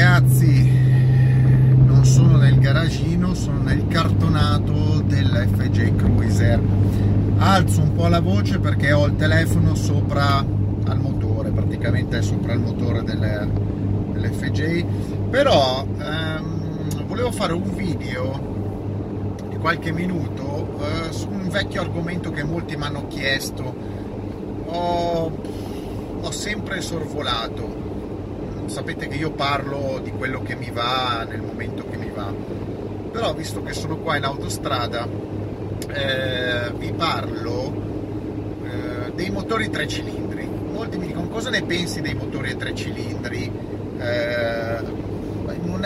ragazzi, non sono nel garagino, sono nel cartonato dell'FJ Cruiser. Alzo un po' la voce perché ho il telefono sopra al motore, praticamente sopra il motore dell'FJ, però ehm, volevo fare un video di qualche minuto eh, su un vecchio argomento che molti mi hanno chiesto. Ho, ho sempre sorvolato sapete che io parlo di quello che mi va nel momento che mi va. Però visto che sono qua in autostrada eh, vi parlo eh, dei motori tre cilindri molti mi dicono cosa ne pensi dei motori a tre cilindri eh,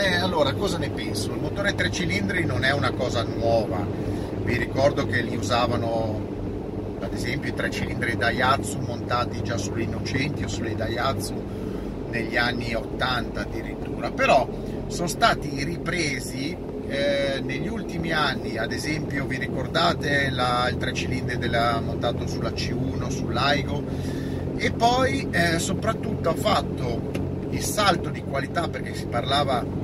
è, allora cosa ne penso? Il motore a tre cilindri non è una cosa nuova. Vi ricordo che li usavano ad esempio i tre cilindri Daihatsu montati già sulle Innocenti o sulle Daihatsu negli anni 80 addirittura, però sono stati ripresi eh, negli ultimi anni, ad esempio vi ricordate la, il tre cilindri della, montato sulla C1, sull'Aigo? E poi eh, soprattutto ha fatto il salto di qualità perché si parlava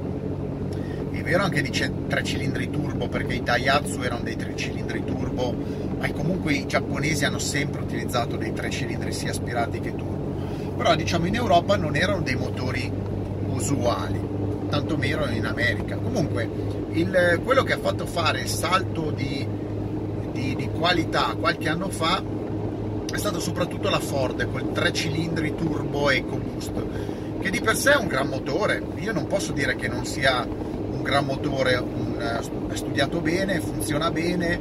è vero anche di tre cilindri turbo perché i Daihatsu erano dei tre cilindri turbo ma comunque i giapponesi hanno sempre utilizzato dei tre cilindri sia aspirati che turbo però diciamo in Europa non erano dei motori usuali, tantomeno in America. Comunque il, quello che ha fatto fare il salto di, di, di qualità qualche anno fa è stato soprattutto la Ford col 3 cilindri turbo EcoBoost, che di per sé è un gran motore. Io non posso dire che non sia un gran motore, un, è studiato bene, funziona bene,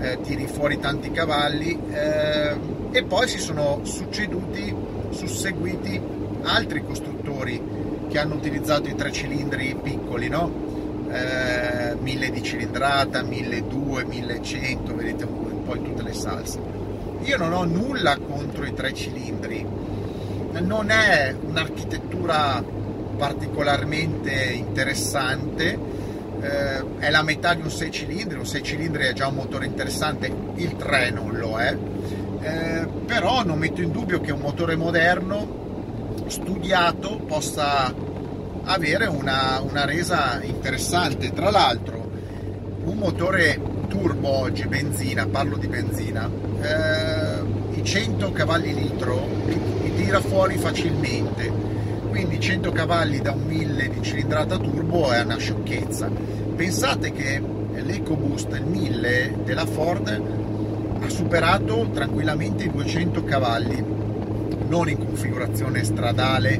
eh, tiri fuori tanti cavalli eh, e poi si sono succeduti susseguiti altri costruttori che hanno utilizzato i tre cilindri piccoli, no? Eh, 1000 di cilindrata, 1200, 1100, vedete un po' in tutte le salse. Io non ho nulla contro i tre cilindri, non è un'architettura particolarmente interessante, eh, è la metà di un 6 cilindri, un 6 cilindri è già un motore interessante, il 3 non lo è, eh, però non metto in dubbio che un motore moderno, studiato, possa avere una, una resa interessante. Tra l'altro, un motore turbo oggi, benzina, parlo di benzina, eh, i 100 cavalli litro li, tira fuori facilmente, quindi 100 cavalli da un 1000 di cilindrata turbo è una sciocchezza. Pensate che l'EcoBoost, il 1000 della Ford, superato tranquillamente i 200 cavalli, non in configurazione stradale,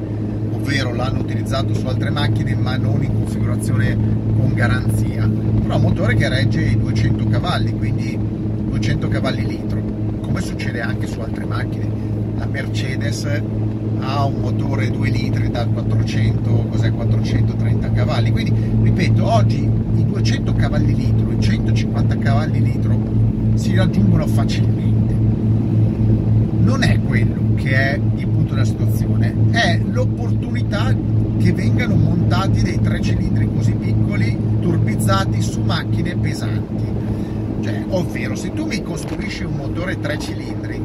ovvero l'hanno utilizzato su altre macchine, ma non in configurazione con garanzia. Però un motore che regge i 200 cavalli, quindi 200 cavalli litro, come succede anche su altre macchine. La Mercedes ha un motore 2 litri da 400, cos'è 430 cavalli. Quindi, ripeto, oggi i 200 cavalli litro, i 150 cavalli litro si raggiungono facilmente. Non è quello che è il punto della situazione, è l'opportunità che vengano montati dei tre cilindri così piccoli, turbizzati su macchine pesanti. Cioè, ovvero, se tu mi costruisci un motore tre cilindri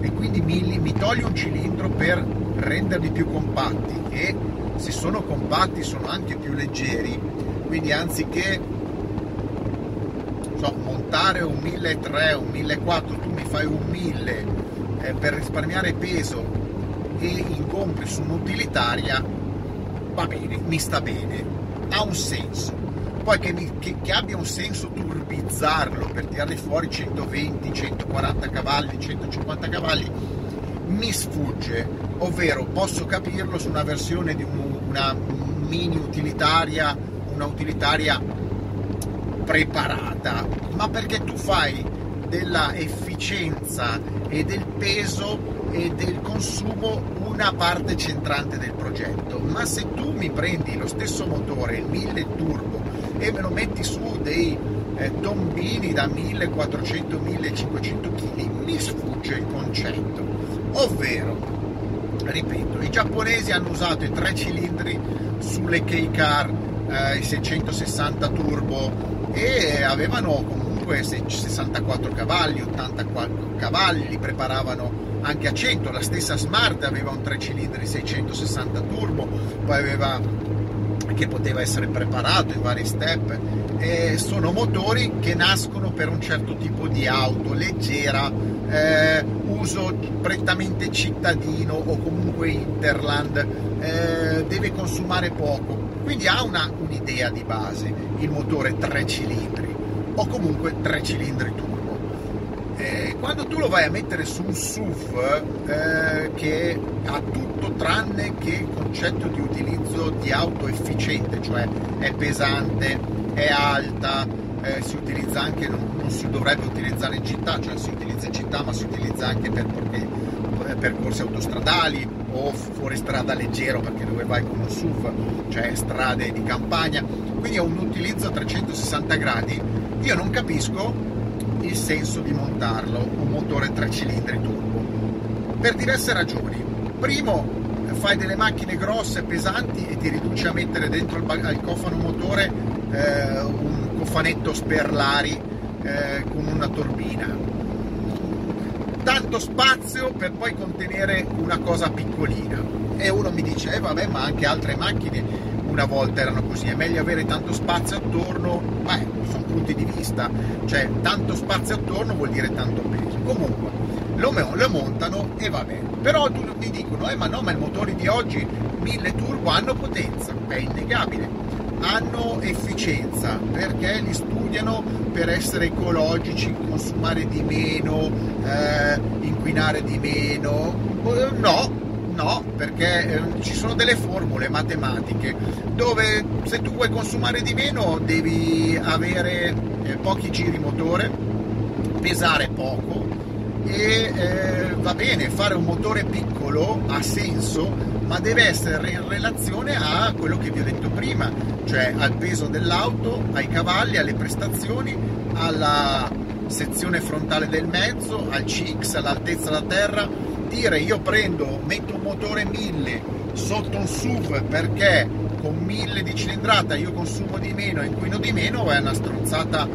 e quindi mi, mi togli un cilindro per renderli più compatti e se sono compatti sono anche più leggeri, quindi anziché so, montare un 1300, un 1400, tu mi fai un 1000 eh, per risparmiare peso e incontri su un'utilitaria, va bene, mi sta bene, ha un senso. Poi che, mi, che, che abbia un senso turbizzarlo per tirare fuori 120, 140 cavalli, 150 cavalli, mi sfugge, ovvero posso capirlo su una versione di un, una mini utilitaria, una utilitaria preparata, ma perché tu fai della efficienza e del peso e del consumo una parte centrante del progetto. Ma se tu mi prendi lo stesso motore, il 1000 turbo, e me lo metti su dei eh, tombini da 1400-1500 kg, mi sfugge il concetto. Ovvero, ripeto, i giapponesi hanno usato i tre cilindri sulle K-Car, eh, i 660 turbo e avevano comunque 64 cavalli, 84 cavalli, li preparavano anche a 100, la stessa Smart aveva un 3 cilindri 660 turbo, poi aveva che poteva essere preparato in vari step. Eh, sono motori che nascono per un certo tipo di auto, leggera, eh, uso prettamente cittadino o comunque interland, eh, deve consumare poco. Quindi ha una, un'idea di base, il motore 3 cilindri o comunque 3 cilindri turbo. Eh, quando tu lo vai a mettere su un SUV eh, che ha tutto tranne che il concetto di utilizzo di auto efficiente, cioè è pesante, è alta, eh, si utilizza anche, non, non, si dovrebbe utilizzare in città, cioè si utilizza in città ma si utilizza anche per perché, percorsi autostradali o fuori strada leggero perché dove vai con un SUV, cioè strade di campagna, quindi è un utilizzo a 360 gradi, io non capisco il senso di montarlo, un motore 3 cilindri turbo, per diverse ragioni. Primo, fai delle macchine grosse, pesanti e ti riduci a mettere dentro il, il cofano motore eh, un cofanetto sperlari eh, con una turbina. Tanto spazio per poi contenere una cosa piccolina. E uno mi dice, eh vabbè, ma anche altre macchine una volta erano così, è meglio avere tanto spazio attorno, beh, sono punti di vista, cioè tanto spazio attorno vuol dire tanto peso. Comunque, lo, lo montano e va bene. Però tutti dicono, eh ma no, ma i motori di oggi 1000 turbo hanno potenza, è innegabile, hanno efficienza perché li studiano per essere ecologici, consumare di meno, eh, inquinare di meno. No, No, perché eh, ci sono delle formule matematiche dove se tu vuoi consumare di meno devi avere eh, pochi giri motore, pesare poco e eh, va bene, fare un motore piccolo ha senso, ma deve essere in relazione a quello che vi ho detto prima, cioè al peso dell'auto, ai cavalli, alle prestazioni, alla sezione frontale del mezzo, al CX, all'altezza della terra. Dire io prendo, metto un motore 1000 sotto un SUV perché con 1000 di cilindrata io consumo di meno e inquino di meno è una stronzata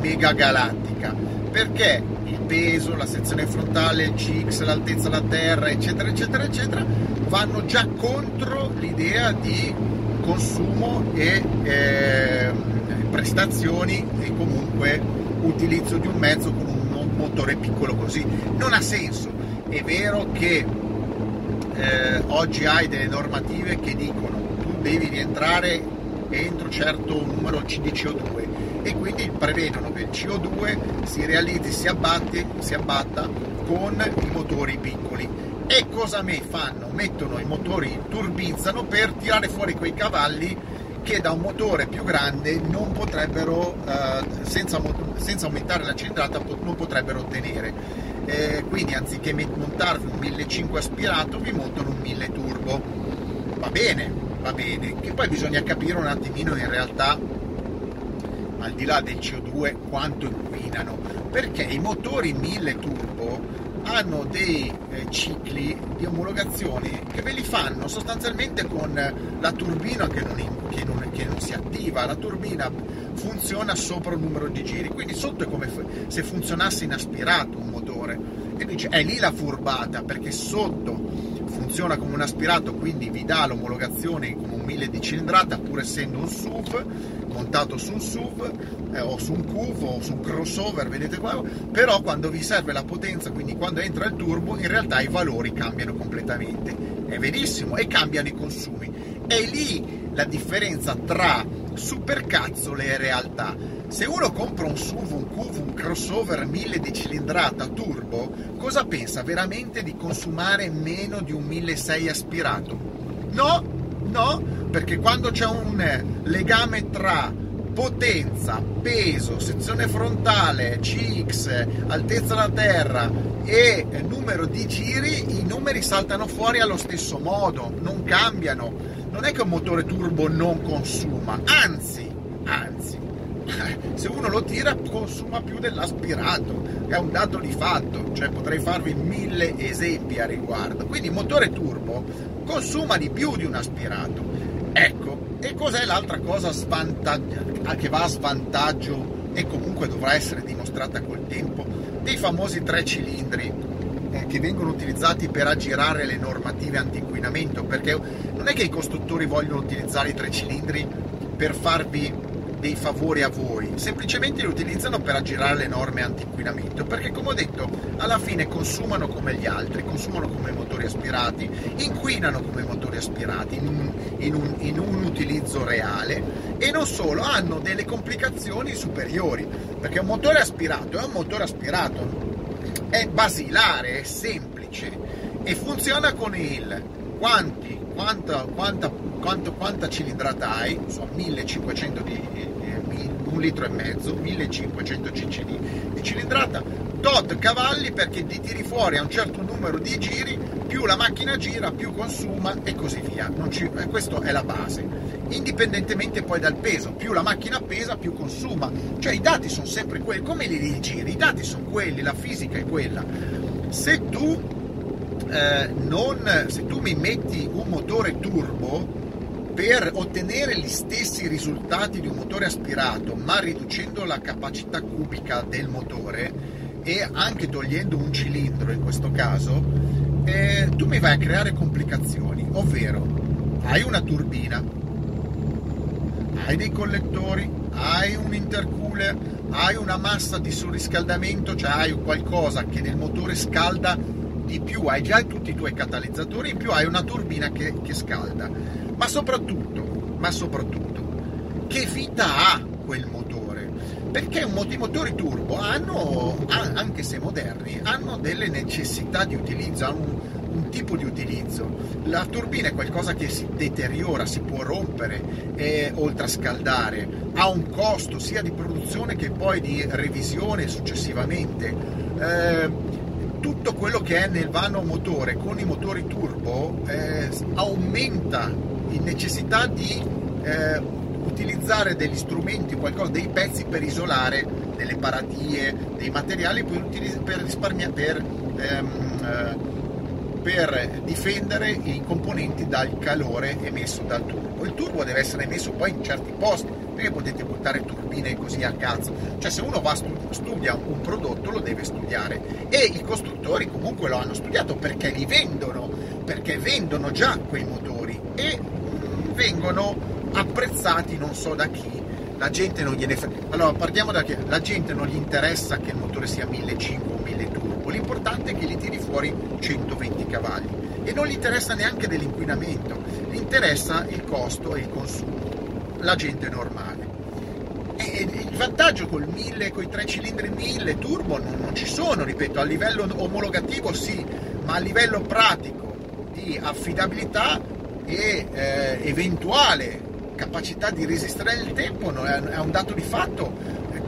mega galattica perché il peso, la sezione frontale, il CX, l'altezza della terra eccetera eccetera eccetera vanno già contro l'idea di consumo e eh, prestazioni e comunque utilizzo di un mezzo con un motore piccolo così. Non ha senso. È vero che eh, oggi hai delle normative che dicono tu devi rientrare entro certo numero di CO2 e quindi prevedono che il CO2 si realizzi, si, abbatti, si abbatta con i motori piccoli. E cosa me fanno? Mettono i motori, turbizzano per tirare fuori quei cavalli che da un motore più grande non potrebbero, eh, senza, senza, aumentare la cilindrata, non potrebbero ottenere eh, quindi anziché montarvi un 1500 aspirato vi montano un 1000 turbo va bene va bene che poi bisogna capire un attimino in realtà al di là del CO2 quanto inquinano. Perché i motori 1000 turbo hanno dei eh, cicli di omologazione che ve li fanno sostanzialmente con la turbina che non, che, non, che non, si attiva, la turbina funziona sopra un numero di giri, quindi sotto è come se funzionasse in aspirato un motore. E dice è lì la furbata perché sotto funziona come un aspirato quindi vi dà l'omologazione come un 1000 di cilindrata pur essendo un SUV montato su un SUV eh, o su un CUV o su un crossover vedete qua però quando vi serve la potenza quindi quando entra il turbo in realtà i valori cambiano completamente. È verissimo e cambiano i consumi. È lì la differenza tra supercazzole e realtà se uno compra un SUV, un CUV, un crossover 1000 di cilindrata turbo, cosa pensa veramente di consumare meno di un 1600 aspirato? No, no, perché quando c'è un legame tra potenza, peso, sezione frontale, CX, altezza della terra e numero di giri, i numeri saltano fuori allo stesso modo, non cambiano. Non è che un motore turbo non consuma, anzi, anzi, se uno lo tira consuma più dell'aspirato, è un dato di fatto, cioè potrei farvi mille esempi a riguardo. Quindi il motore turbo consuma di più di un aspirato. Ecco, e cos'è l'altra cosa che va a svantaggio e comunque dovrà essere dimostrata col tempo dei famosi tre cilindri eh, che vengono utilizzati per aggirare le normative anti-inquinamento, perché non è che i costruttori vogliono utilizzare i tre cilindri per farvi dei favori a voi, semplicemente li utilizzano per aggirare le norme anti-inquinamento, perché come ho detto, alla fine consumano come gli altri, consumano come motori aspirati, inquinano come motori aspirati in un, in un, in un utilizzo reale e non solo, hanno delle complicazioni superiori, perché un motore aspirato è un motore aspirato, è basilare, è semplice e funziona con il quanti, quanta, quanta, quanto, quanta cilindrata hai, so, 1500 di, un litro e mezzo, 1500 cc di, di cilindrata, tot cavalli perché ti tiri fuori a un certo numero di giri, più la macchina gira, più consuma e così via. Ci, eh, questa è la base. Indipendentemente poi dal peso, più la macchina pesa, più consuma. Cioè i dati sono sempre quelli, come li giri? I dati sono quelli, la fisica è quella. Se tu, eh, non, se tu mi metti un motore turbo, per ottenere gli stessi risultati di un motore aspirato, ma riducendo la capacità cubica del motore e anche togliendo un cilindro in questo caso, eh, tu mi vai a creare complicazioni, ovvero hai una turbina, hai dei collettori, hai un intercooler, hai una massa di surriscaldamento, cioè hai qualcosa che nel motore scalda di più, hai già tutti i tuoi catalizzatori, in più hai una turbina che, che scalda. Ma soprattutto, ma soprattutto, che vita ha quel motore? Perché i motori turbo hanno, anche se moderni, hanno delle necessità di utilizzo, hanno un, un tipo di utilizzo. La turbina è qualcosa che si deteriora, si può rompere, a scaldare, ha un costo sia di produzione che poi di revisione successivamente. Eh, tutto quello che è nel vano motore con i motori turbo eh, aumenta in necessità di eh, utilizzare degli strumenti, qualcosa, dei pezzi per isolare delle paratie, dei materiali per, per per, ehm, eh, per difendere i componenti dal calore emesso dal turbo. Il turbo deve essere messo poi in certi posti, perché potete buttare turbine così a cazzo. Cioè se uno va studia un prodotto lo deve studiare e i costruttori comunque lo hanno studiato perché li vendono, perché vendono già quei motori e vengono apprezzati non so da chi. La gente non gliene frega. Allora partiamo da che la gente non gli interessa che il motore sia 1500 o 1000 turbo, l'importante è che gli tiri fuori 120 cavalli e non gli interessa neanche dell'inquinamento, gli interessa il costo e il consumo, la gente normale. E il vantaggio col 1000, con i tre cilindri 1000 turbo non, non ci sono, ripeto, a livello omologativo sì, ma a livello pratico di affidabilità e eh, eventuale capacità di resistere nel tempo è, un dato di fatto. Eh,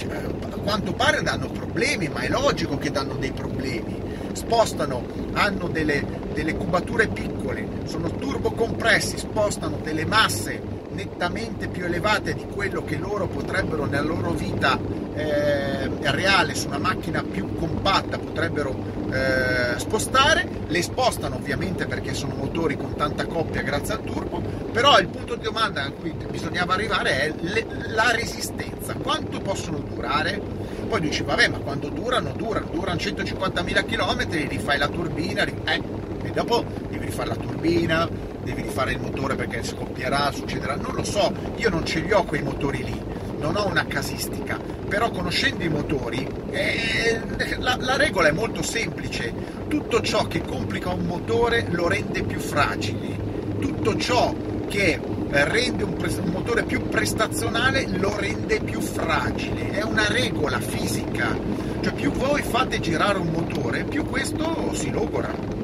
a quanto pare danno problemi, ma è logico che danno dei problemi. Spostano, hanno delle, delle cubature piccole, sono turbocompressi, spostano delle masse nettamente più elevate di quello che loro potrebbero nella loro vita eh, reale su una macchina più compatta potrebbero eh, spostare, le spostano ovviamente perché sono motori con tanta coppia grazie al turbo, però il punto di domanda a cui bisognava arrivare è le, la resistenza, quanto possono durare? Poi dici vabbè ma quando durano, durano, durano 150.000 km, rifai la turbina, eh, e dopo devi rifare la turbina, devi rifare il motore perché scoppierà, succederà, non lo so, io non ce li ho quei motori lì, non ho una casistica, però conoscendo i motori eh, la, la, regola è molto semplice, tutto ciò che complica un motore lo rende più fragile, tutto ciò che rende un, un motore più prestazionale lo rende più fragile, è una regola fisica, cioè più voi fate girare un motore più questo si logora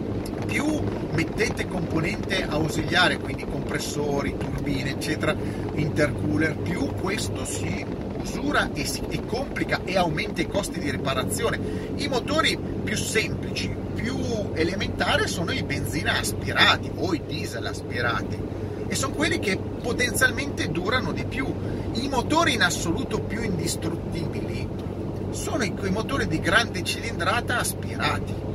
più mettete componente ausiliare, quindi compressori, turbine, eccetera, intercooler, più questo si usura e, si, e complica e aumenta i costi di riparazione. I motori più semplici, più elementari sono i benzina aspirati o i diesel aspirati e sono quelli che potenzialmente durano di più. I motori in assoluto più indistruttibili sono i, i motori di grande cilindrata aspirati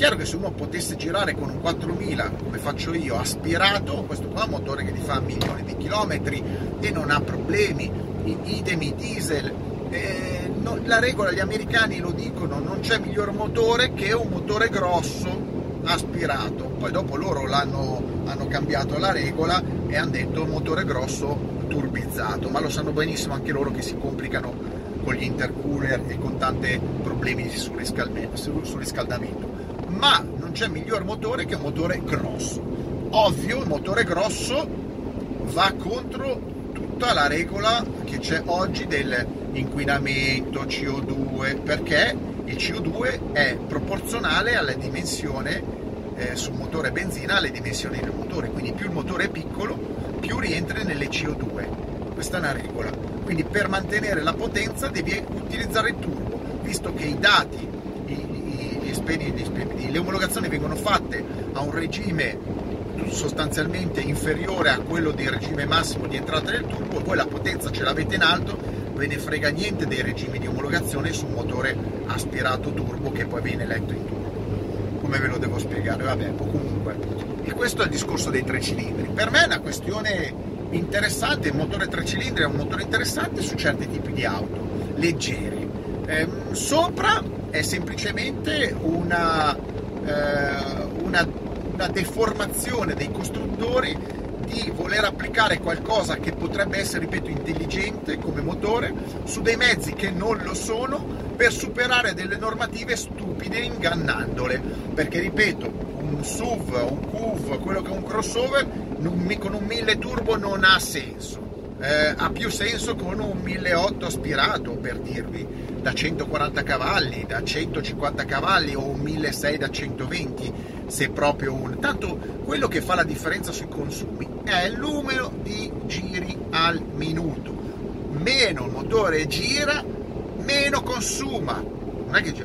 Chiaro che se uno potesse girare con un 4000 come faccio io, aspirato, questo qua è un motore che ti fa milioni di chilometri e non ha problemi, idem i diesel eh, no, la regola, gli americani lo dicono, non c'è miglior motore che un motore grosso aspirato. Poi dopo loro l'hanno, hanno cambiato la regola e hanno detto motore grosso turbizzato, ma lo sanno benissimo anche loro che si complicano con gli intercooler e con tanti problemi di surriscaldamento. Ma non c'è miglior motore che un motore grosso. Ovvio, il motore grosso va contro tutta la regola che c'è oggi dell'inquinamento CO2 perché il CO2 è proporzionale alla dimensione eh, sul motore benzina alle dimensioni del motore. Quindi più il motore è piccolo più rientri nelle CO2 questa è una regola. Quindi per mantenere la potenza devi utilizzare il turbo visto che i dati i, i, gli le omologazioni vengono fatte a un regime sostanzialmente inferiore a quello del regime massimo di entrata del turbo, voi la potenza ce l'avete in alto, ve ne frega niente dei regimi di omologazione su un motore aspirato turbo che poi viene letto in turbo. Come ve lo devo spiegare? Vabbè, comunque. E questo è il discorso dei tre cilindri. Per me è una questione interessante, il motore tre cilindri è un motore interessante su certi tipi di auto, leggeri. Ehm, sopra è semplicemente una, eh, una una deformazione dei costruttori di voler applicare qualcosa che potrebbe essere, ripeto, intelligente come motore su dei mezzi che non lo sono per superare delle normative stupide ingannandole. Perché, ripeto, un SUV, un CUV, quello che è un crossover, con un 1000 turbo non ha senso. Eh, ha più senso con un 1008 aspirato, per dirvi, da 140 cavalli, da 150 cavalli o un 1600 da 120 se proprio un... Tanto quello che fa la differenza sui consumi è il numero di giri al minuto. Meno il motore gira, meno consuma. Non è che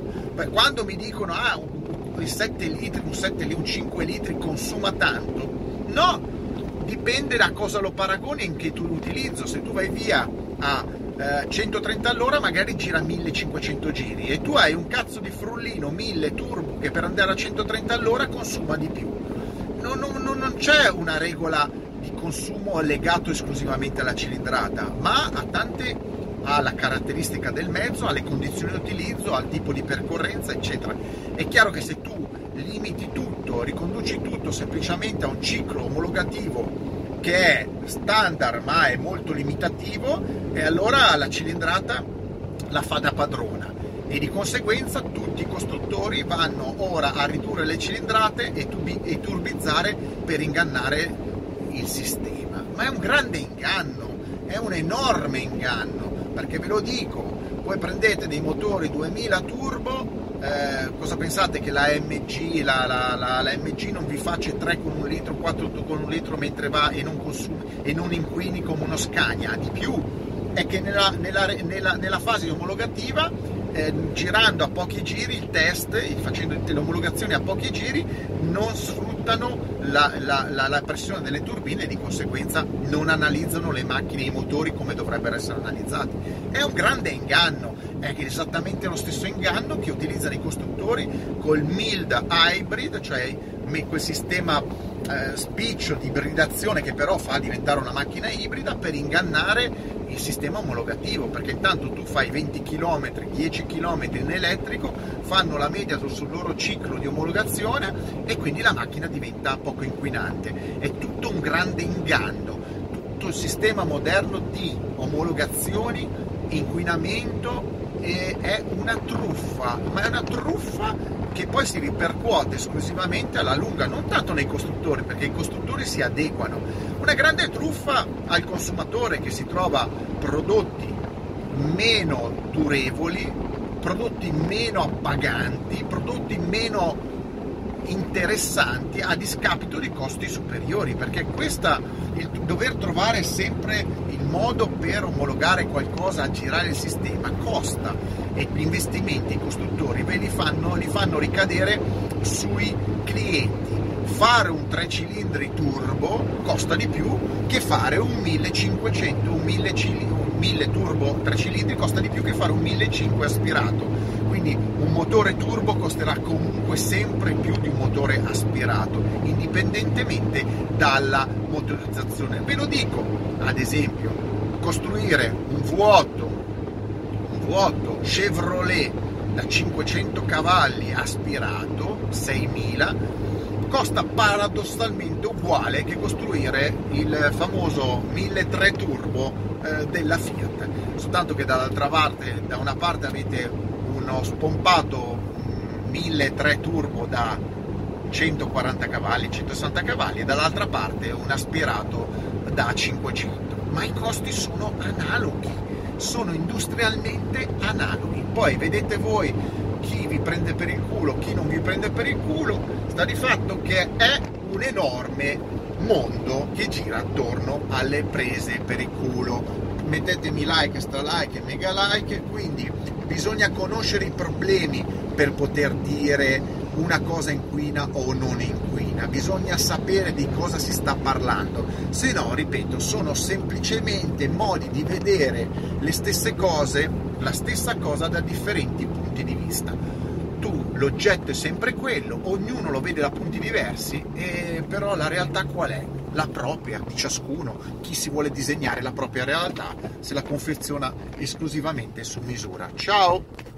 quando mi dicono ah, un 7 litri, un 7 litri, un 5 litri consuma tanto, no, dipende da cosa lo paragoni e in che tu lo utilizzo. Se tu vai via a 130 eh, all'ora magari gira 1500 giri e tu hai un cazzo di frullino 1000 turbo che per andare a 130 all'ora consuma di più. Non, non, non c'è una regola di consumo legato esclusivamente alla cilindrata, ma a tante alla caratteristica del mezzo, alle condizioni di utilizzo, al tipo di percorrenza, eccetera. È chiaro che se tu limiti tutto, riconduci tutto semplicemente a un ciclo omologativo che è standard ma è molto limitativo e allora la cilindrata la fa da padrona e di conseguenza tutti i costruttori vanno ora a ridurre le cilindrate e, tubi- e turbizzare per ingannare il sistema. Ma è un grande inganno, è un enorme inganno, perché ve lo dico, voi prendete dei motori 2000 turbo eh, cosa pensate che la MG, la, la, la, la, MG non vi faccia 3 con un litro, 4 con un litro mentre va e non, consumi, e non inquini come uno Scania? Di più, è che nella, nella, nella, nella fase omologativa eh, girando a pochi giri il test, facendo le omologazioni a pochi giri, non sfruttano la, la, la, la, pressione delle turbine e di conseguenza non analizzano le macchine e i motori come dovrebbero essere analizzati. È un grande inganno, è esattamente lo stesso inganno che utilizzano i costruttori col mild hybrid, cioè quel sistema eh, spiccio di ibridazione che però fa diventare una macchina ibrida per ingannare il sistema omologativo perché intanto tu fai 20 km 10 km in elettrico fanno la media sul loro ciclo di omologazione e quindi la macchina diventa poco inquinante. È tutto un grande inganno. Tutto il sistema moderno di omologazioni inquinamento è una truffa ma è una truffa che poi si ripercuote esclusivamente alla lunga, non tanto nei costruttori, perché i costruttori si adeguano. Una grande truffa al consumatore che si trova prodotti meno durevoli, prodotti meno appaganti, prodotti meno interessanti a discapito di costi superiori, perché questa, il dover trovare sempre il modo per omologare qualcosa girare il sistema costa e gli investimenti i costruttori ve li fanno, li fanno ricadere sui clienti. Fare un 3 cilindri turbo costa di più che fare un 1500, un 1000, un 1000 turbo 3 cilindri costa di più che fare un 1500 aspirato quindi un motore turbo costerà comunque sempre più di un motore aspirato, indipendentemente dalla motorizzazione. Ve lo dico, ad esempio, costruire un V8, un V8 Chevrolet da 500 cavalli aspirato 6000 costa paradossalmente uguale che costruire il famoso 1300 turbo eh, della Fiat soltanto che dall'altra parte da una parte avete uno spompato 1300 turbo da 140 cavalli 160 cavalli e dall'altra parte un aspirato da 500 ma i costi sono analoghi, sono industrialmente analoghi. Poi vedete voi chi vi prende per il culo, chi non vi prende per il culo, sta di fatto che è un enorme mondo che gira attorno alle prese per il culo. Mettetemi like, stra like mega like, quindi bisogna conoscere i problemi per poter dire una cosa inquina o non inquina, bisogna sapere di cosa si sta parlando, se no, ripeto, sono semplicemente modi di vedere le stesse cose, la stessa cosa da differenti punti di vista. Tu, l'oggetto è sempre quello, ognuno lo vede da punti diversi, e però la realtà qual è? La propria di ciascuno, chi si vuole disegnare la propria realtà se la confeziona esclusivamente su misura. Ciao!